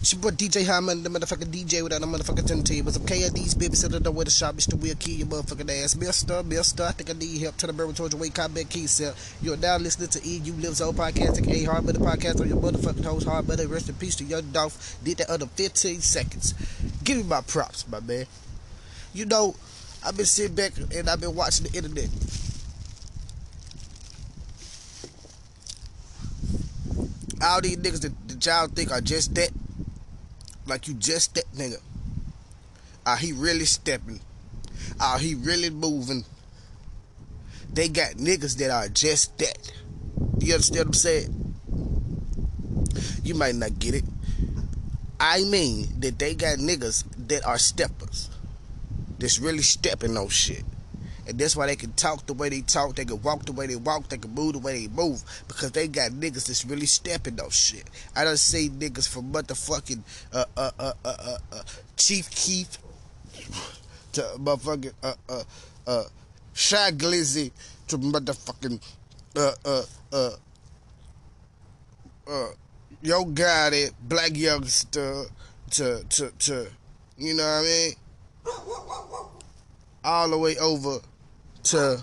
It's your boy DJ Hyman, the motherfucking DJ without a motherfucking turntables. Okay, at these babies sit the way the shop, Mr. Will kill your motherfucking ass. Mister, Mister, I think I need help. Turn the bird towards your way, combat key cell. You're now listening to EU Lives Old Podcast, take a hard better podcast on your motherfucking host, hard better. Rest in peace to Young Dolph. Did that under 15 seconds. Give me my props, my man. You know, I've been sitting back and I've been watching the internet. All these niggas that, that y'all think are just that like you just that nigga. Are he really stepping? Are he really moving? They got niggas that are just that. You understand what I'm saying? You might not get it. I mean that they got niggas that are steppers. That's really stepping on shit. And that's why they can talk the way they talk, they can walk the way they walk, they can move the way they move. Because they got niggas that's really stepping on shit. I done see niggas from motherfucking uh uh uh uh uh, uh Chief Keef to motherfucking uh uh uh Shy Glizzy to motherfucking uh uh uh uh Yo got it, Blac Youngsta to to to you know what I mean? All the way over to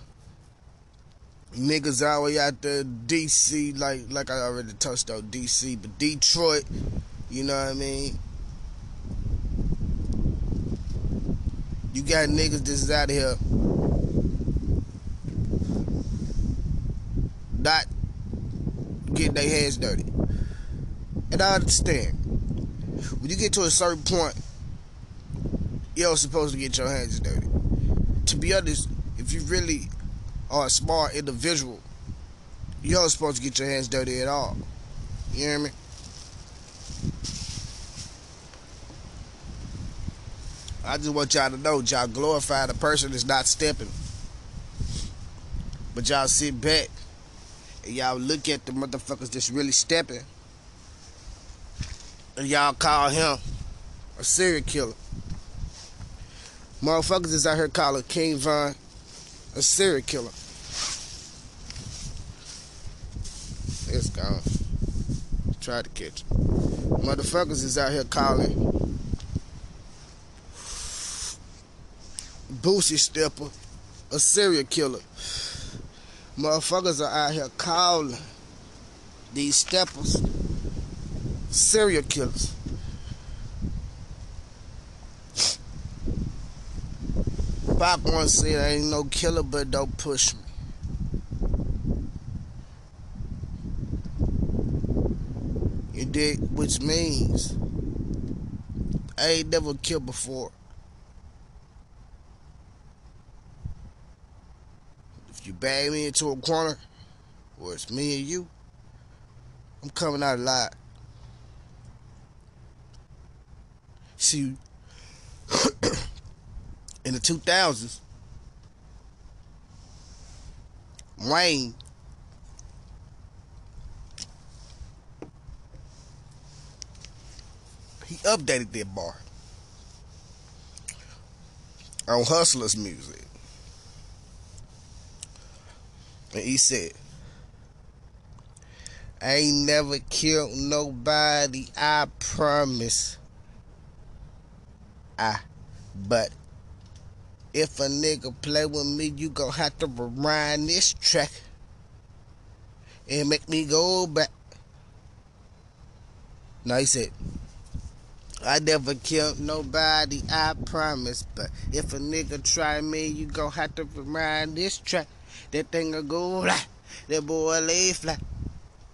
niggas all the way out there DC, like like I already touched on DC, but Detroit, you know what I mean? You got niggas that's out here not getting their hands dirty. And I understand. When you get to a certain point, you're supposed to get your hands dirty. To be honest, you really are a smart individual, you aren't supposed to get your hands dirty at all. You hear me? I just want y'all to know, y'all glorify the person that's not stepping. But y'all sit back and y'all look at the motherfuckers that's really stepping. And y'all call him a serial killer. Motherfuckers is out here calling King Von a serial killer. It's gone. Try to catch it. Motherfuckers is out here calling Boosie Stepper a serial killer. Motherfuckers are out here calling these steppers serial killers. Pac once said, I ain't no killer, but don't push me. You dig? Which means I ain't never killed before. If you bag me into a corner, or it's me and you, I'm coming out alive. See, in the 2000s, Wayne he updated that bar on Hustlers music. And he said, I ain't never killed nobody, I promise. I but if a nigga play with me, you gon' have to rewind this track and make me go back. No, he said, I never killed nobody, I promise. But if a nigga try me, you gon' have to rewind this track. That thing'll go flat. That boy lay flat.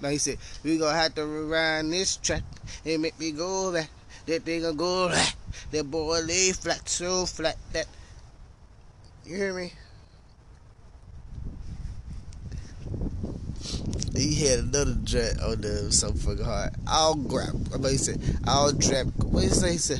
Now he said, we gon' have to rewind this track and make me go back. That thing'll go flat. That boy lay flat, so flat that you hear me? He had another track on oh, there so fucking hard. All grab. What he said? All drap. What he say? He said,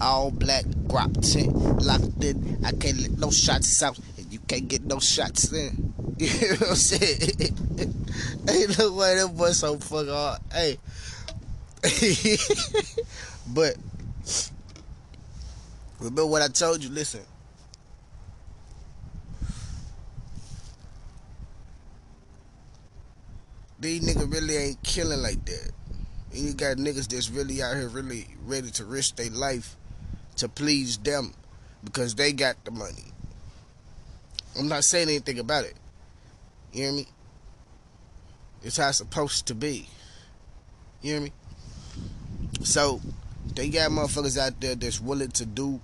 all black grab tent locked in. I can't let no shots out, and you can't get no shots in. You know what I'm saying? Ain't no way that boy so fucking hard. Hey. but remember what I told you? Listen. These niggas really ain't killing like that. And you got niggas that's really out here really ready to risk their life to please them because they got the money. I'm not saying anything about it. You hear me? It's how it's supposed to be. You hear me? So they got motherfuckers out there that's willing to do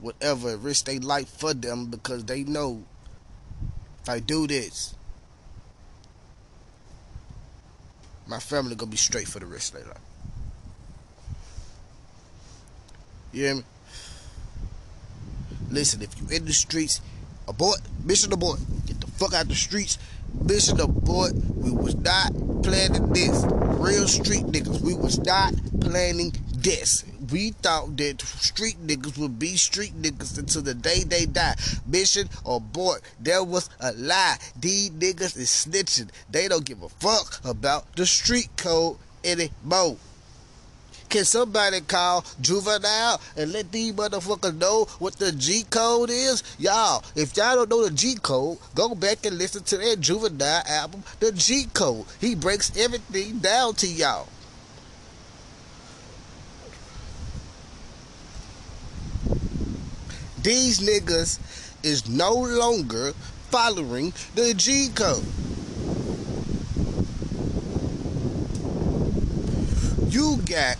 whatever, risk their life for them because they know if I do this, my family gonna be straight for the rest of their life. You hear me? Listen, if you in the streets, abort, mission abort. Get the fuck out the streets. Mission abort. We was not planning this. Real street niggas. We was not planning this. We thought that street niggas would be street niggas until the day they die. Mission abort. There was a lie. These niggas is snitching. They don't give a fuck about the street code anymore. Can somebody call Juvenile and let these motherfuckers know what the G code is? Y'all, if y'all don't know the G code, go back and listen to that Juvenile album, The G Code. He breaks everything down to y'all. These niggas is no longer following the G code. You got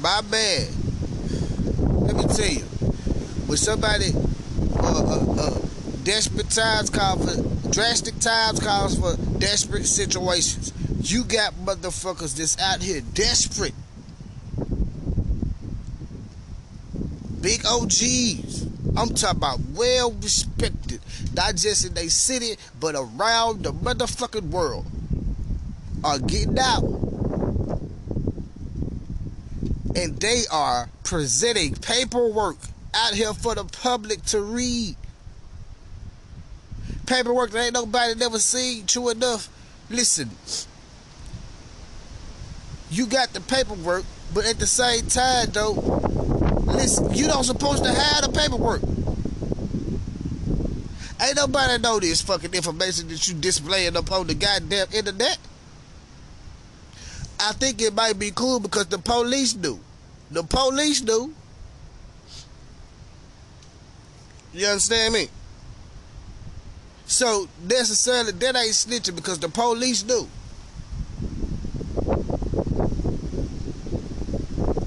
my man, let me tell you, when somebody uh, uh, uh, desperate times call for drastic times calls for desperate situations. You got motherfuckers that's out here desperate. Big OGs. I'm talking about well respected, not just in their city, but around the motherfucking world. Uh, are getting out and they are presenting paperwork out here for the public to read. Paperwork that ain't nobody never seen. True enough. Listen, you got the paperwork, but at the same time, though, listen, you don't supposed to have the paperwork. Ain't nobody know this fucking information that you displaying up on the goddamn internet. I think it might be cool because the police do. The police do. You understand me? So necessarily that ain't snitching because the police do.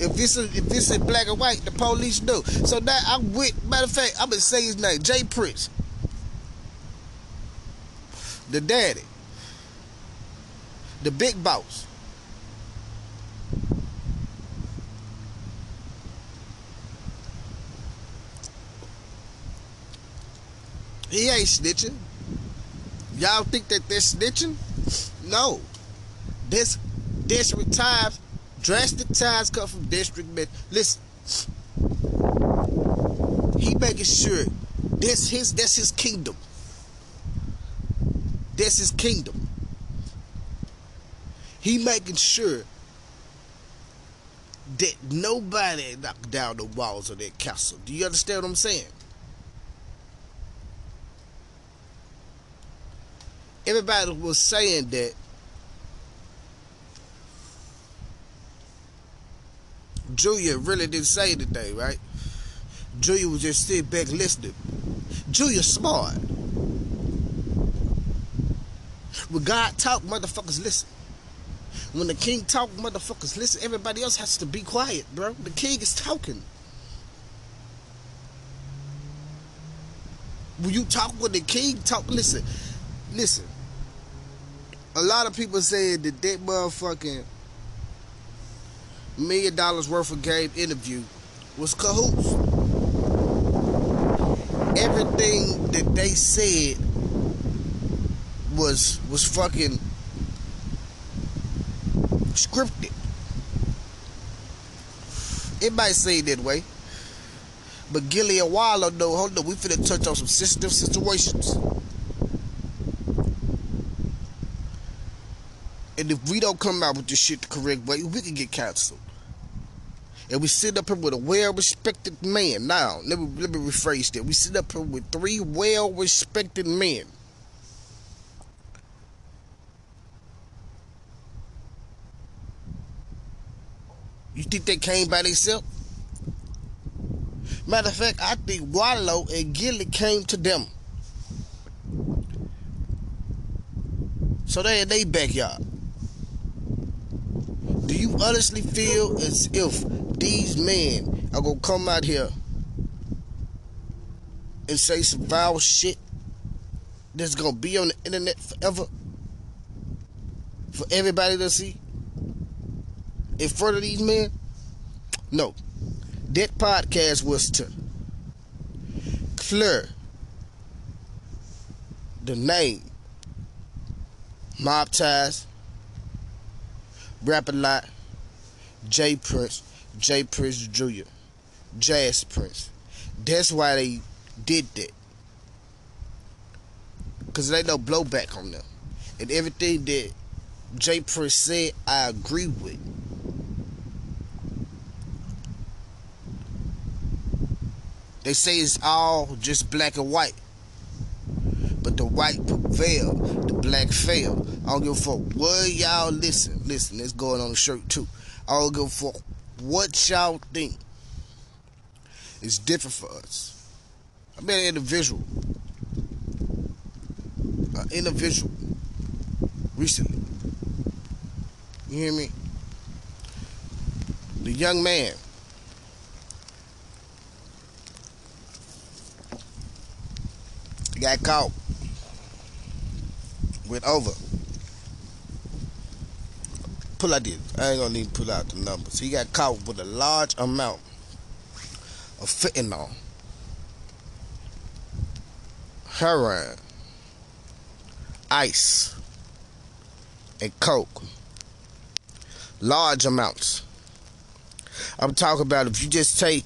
If it's a, if it's in black and white, the police do. So now I'm with matter of fact, I'm gonna say his name, J Prince. The daddy. The big boss. He ain't snitching. Y'all think that they're snitching? No. This district times, drastic times come from district men. Listen. He making sure this his that's his kingdom. That's his kingdom. He making sure that nobody knock down the walls of that castle. Do you understand what I'm saying? everybody was saying that Julia really didn't say anything, right? Julia was just sitting back listening. Julia smart. When God talk, motherfuckers listen. When the king talk, motherfuckers listen. Everybody else has to be quiet, bro. The king is talking. When you talk with the king talk, listen, listen a lot of people said that that motherfucking million dollars worth of game interview was cahoots. Everything that they said was was fucking scripted. It might say that way. But Gillie and Wallo know, hold up, we finna touch on some sensitive situations. And if we don't come out with this shit the correct way, we can get canceled. And we sit up here with a well-respected man. Now, let me let me rephrase that. We sit up here with three well-respected men. You think they came by themselves? Matter of fact, I think Wallo and Gillie came to them. So they in their backyard. Do you honestly feel as if these men are gonna come out here and say some foul shit that's gonna be on the internet forever for everybody to see in front of these men? No. That podcast was to clear the name Mob Ties, Rap a Lot, J Prince, J Prince Jr., Jas Prince. That's why they did that. Because they no blowback on them. And everything that J Prince said, I agree with. They say it's all just black and white. But the white prevail, the black fail. I don't give a fuck y'all listen. Listen, it's going on the shirt too. I don't give a fuck what y'all think. It's different for us. I met an individual. An individual recently. You hear me? The young man got caught went over. Pull out this. I ain't gonna need to pull out the numbers. He got caught with a large amount of fentanyl, heroin, ice, and coke. Large amounts. I'm talking about if you just take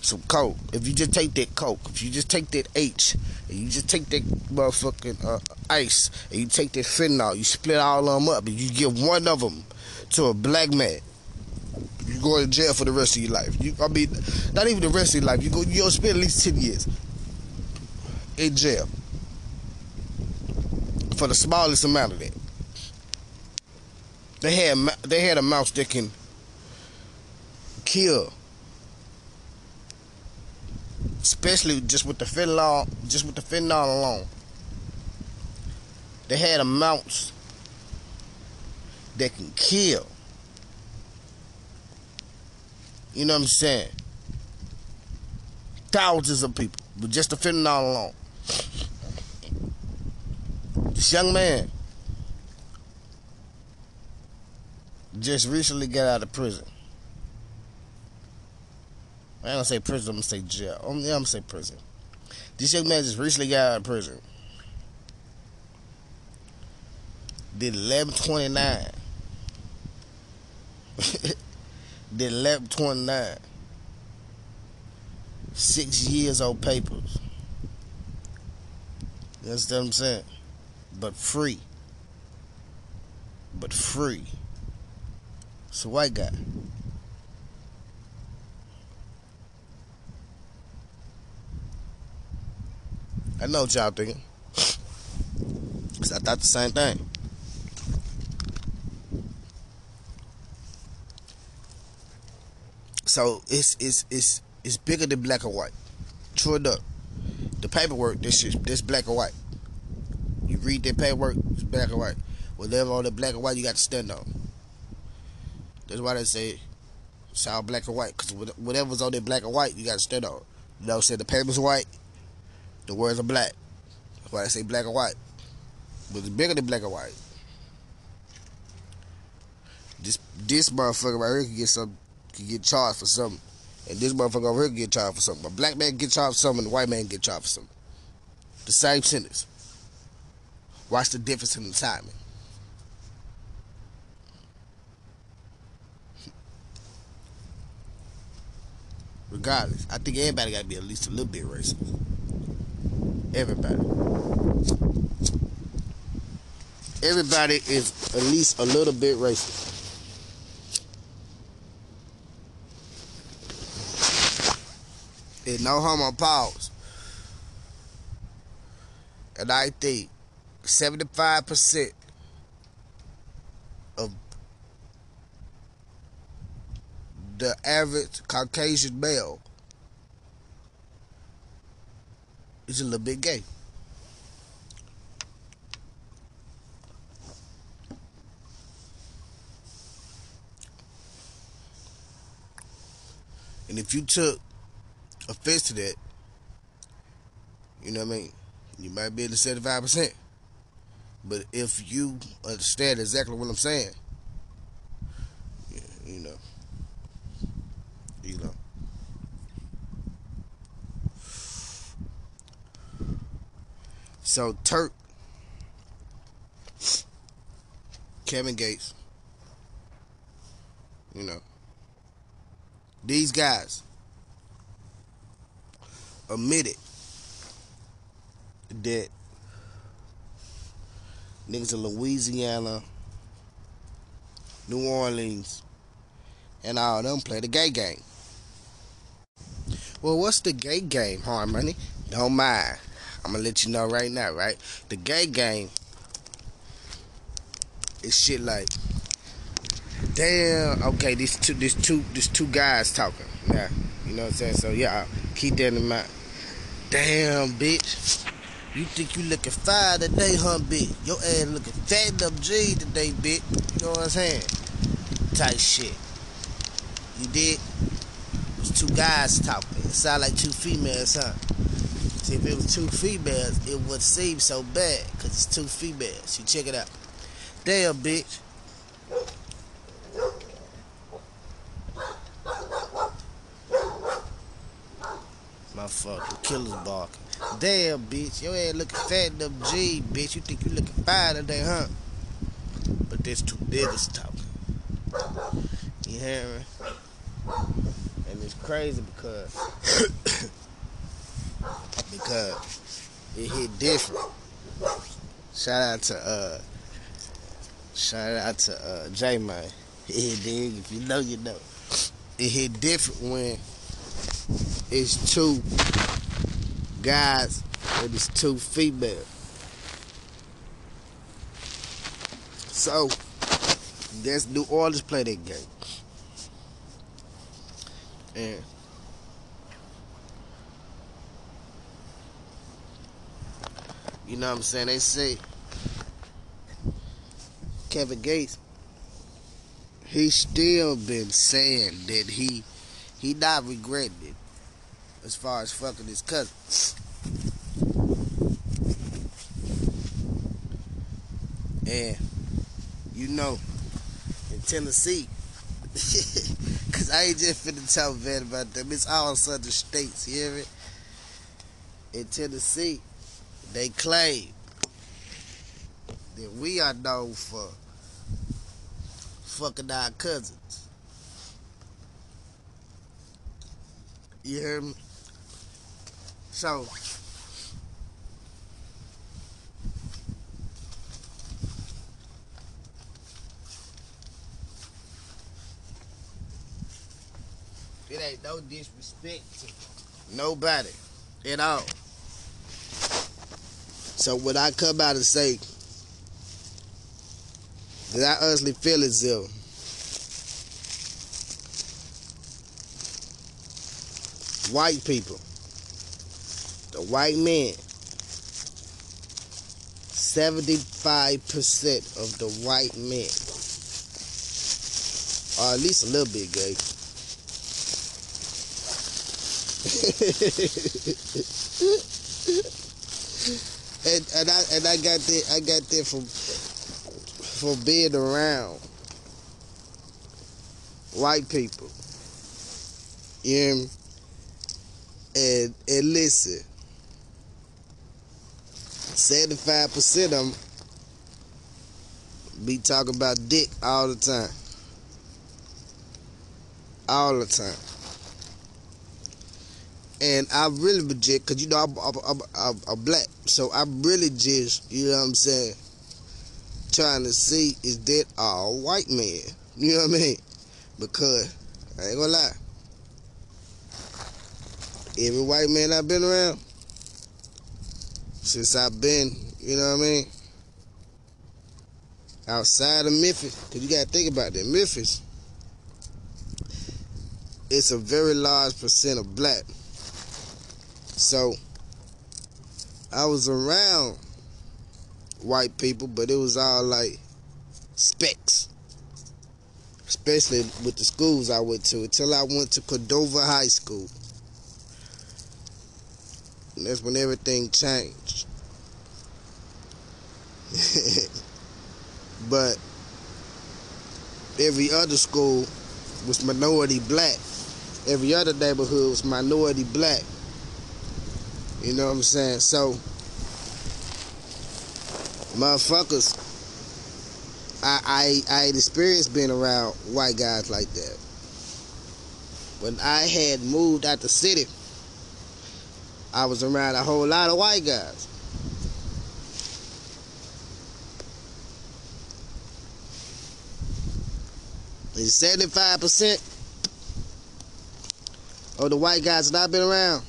some coke, if you just take that coke, if you just take that H, and you just take that motherfucking uh, ice, and you take that fentanyl, you split all of them up, and you give one of them to a black man, you go to jail for the rest of your life. You, I mean, not even the rest of your life. You go, you'll spend at least ten years in jail for the smallest amount of that. They had they had a mouse that can kill especially just with the fentanyl, just with the fentanyl alone. They had amounts that can kill. You know what I'm saying? Thousands of people with just the fentanyl alone. This young man just recently got out of prison. I gonna say prison, I'm gonna say jail. Yeah, I'm gonna say prison. This young man just recently got out of prison. Did 1129. Did 1129. Six years old papers. That's what I'm saying? But free. But free. It's a white guy. I know what y'all thinking. Cause I thought the same thing. So it's it's it's it's bigger than black and white. True enough. The paperwork, this is this black and white. You read that paperwork, it's black and white. Whatever on the black and white, you got to stand on. That's why they say it's all black and white. Cause whatever's on that black and white, you got to stand on. You know, say the paper's white, the words are black. That's why I say black and white. But it's bigger than black and white. This this motherfucker right here can get some can get charged for something. And this motherfucker over here get charged for something. A black man get charged for something and the white man get charged for something. The same sentence. Watch the difference in the timing. Regardless, I think everybody gotta be at least a little bit racist. Everybody. Everybody is at least a little bit racist. And no homo pause. And I think 75% of the average Caucasian male is a little bit gay. And if you took offense to that, you know what I mean? You might be at the 75%. But if you understand exactly what I'm saying, you know, you know. So Turk, Kevin Gates, you know, these guys admitted that niggas in Louisiana, New Orleans, and all them play the gay game. Well, what's the gay game, Harmony? Don't mind. I'm gonna let you know right now, right? The gay game is shit like, damn. Okay, these two, these two, these two guys talking. Yeah, you know what I'm saying. So yeah, keep that in mind. Damn, bitch. You think you looking fine today, huh, bitch? Your ass looking fat up G today, bitch. You know what I'm saying? Type shit. You did? It was two guys talking. It sound like two females, huh? See, if it was two females, it would seem so bad, because it's two females. You check it out. Damn, bitch. My fucking killer's barking. Damn, bitch. Your ass looking fat in them G, bitch. You think you looking fine today, huh? But there's two niggas talking. You hear me? And it's crazy because because it hit different. Shout out to uh shout out to uh J Man. It hit dig if you know you know. It hit different when it's two guys and it's two females. So that's New Orleans play that game. And you know what I'm saying? They say Kevin Gates, he still been saying that he he not regretting it as far as fucking his cousin. And you know, in Tennessee, cause I ain't just finna tell man about them. It's all southern states, you hear me? In Tennessee, they claim that we are known for fucking our cousins. You hear me? So, it ain't no disrespect to nobody at all. So when I come out and say that I honestly feel as if white people white man, 75% of the white men are at least a little bit gay. and, and I and I got that I got that from from being around white people. You know and and listen, 75% of them be talking about dick all the time. All the time. And I really legit, because you know, I'm, I'm, I'm, I'm, black. So I'm really just, you know what I'm saying, trying to see is that all white men? You know what I mean? Because, I ain't gonna lie. Every white man I've been around, since I've been, you know what I mean? Outside of Memphis, because you got to think about that. Memphis, it's a very large percent of black. So I was around white people, but it was all like specks. Especially with the schools I went to until I went to Cordova High School. That's when everything changed. but every other school was minority black. Every other neighborhood was minority black. You know what I'm saying? So, motherfuckers, I I I experienced being around white guys like that. When I had moved out the city, I was around a whole lot of white guys. And 75% of the white guys that I've been around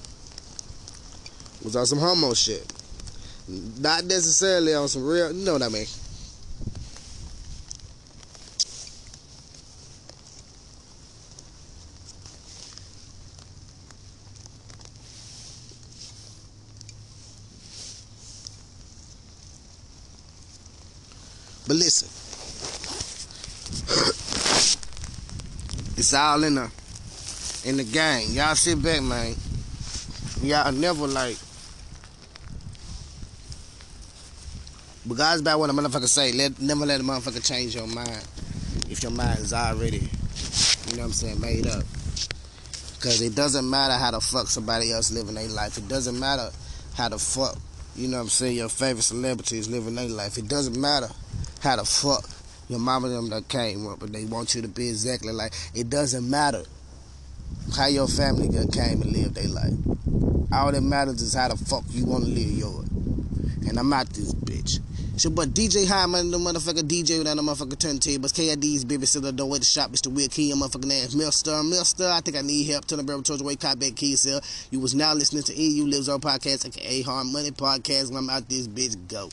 was on some homo shit. Not necessarily on some real, you know what I mean. Listen, it's all in the in the gang. Y'all sit back, man. Y'all never like. But God's about what a motherfucker say. Let never let a motherfucker change your mind if your mind is already, you know what I'm saying, made up. Cause it doesn't matter how the fuck somebody else living their life. It doesn't matter how the fuck, you know what I'm saying, your favorite celebrity is living their life. It doesn't matter how the fuck your mama them that came up, but they want you to be exactly like. It doesn't matter how your family came and lived their life. All that matters is how the fuck you want to live yours. And I'm out this bitch. So, but DJ Hyman, the motherfucker DJ without the motherfucker turntables, KID's babysitter, don't wait to shop, Mr. Will Key, your motherfucking ass, Mister, Mister, I think I need help. Turn the barrel towards the way, cop back, key sell. You was now listening to EU Lives on Podcast, aka Hard Money Podcast, and I'm out this bitch, go.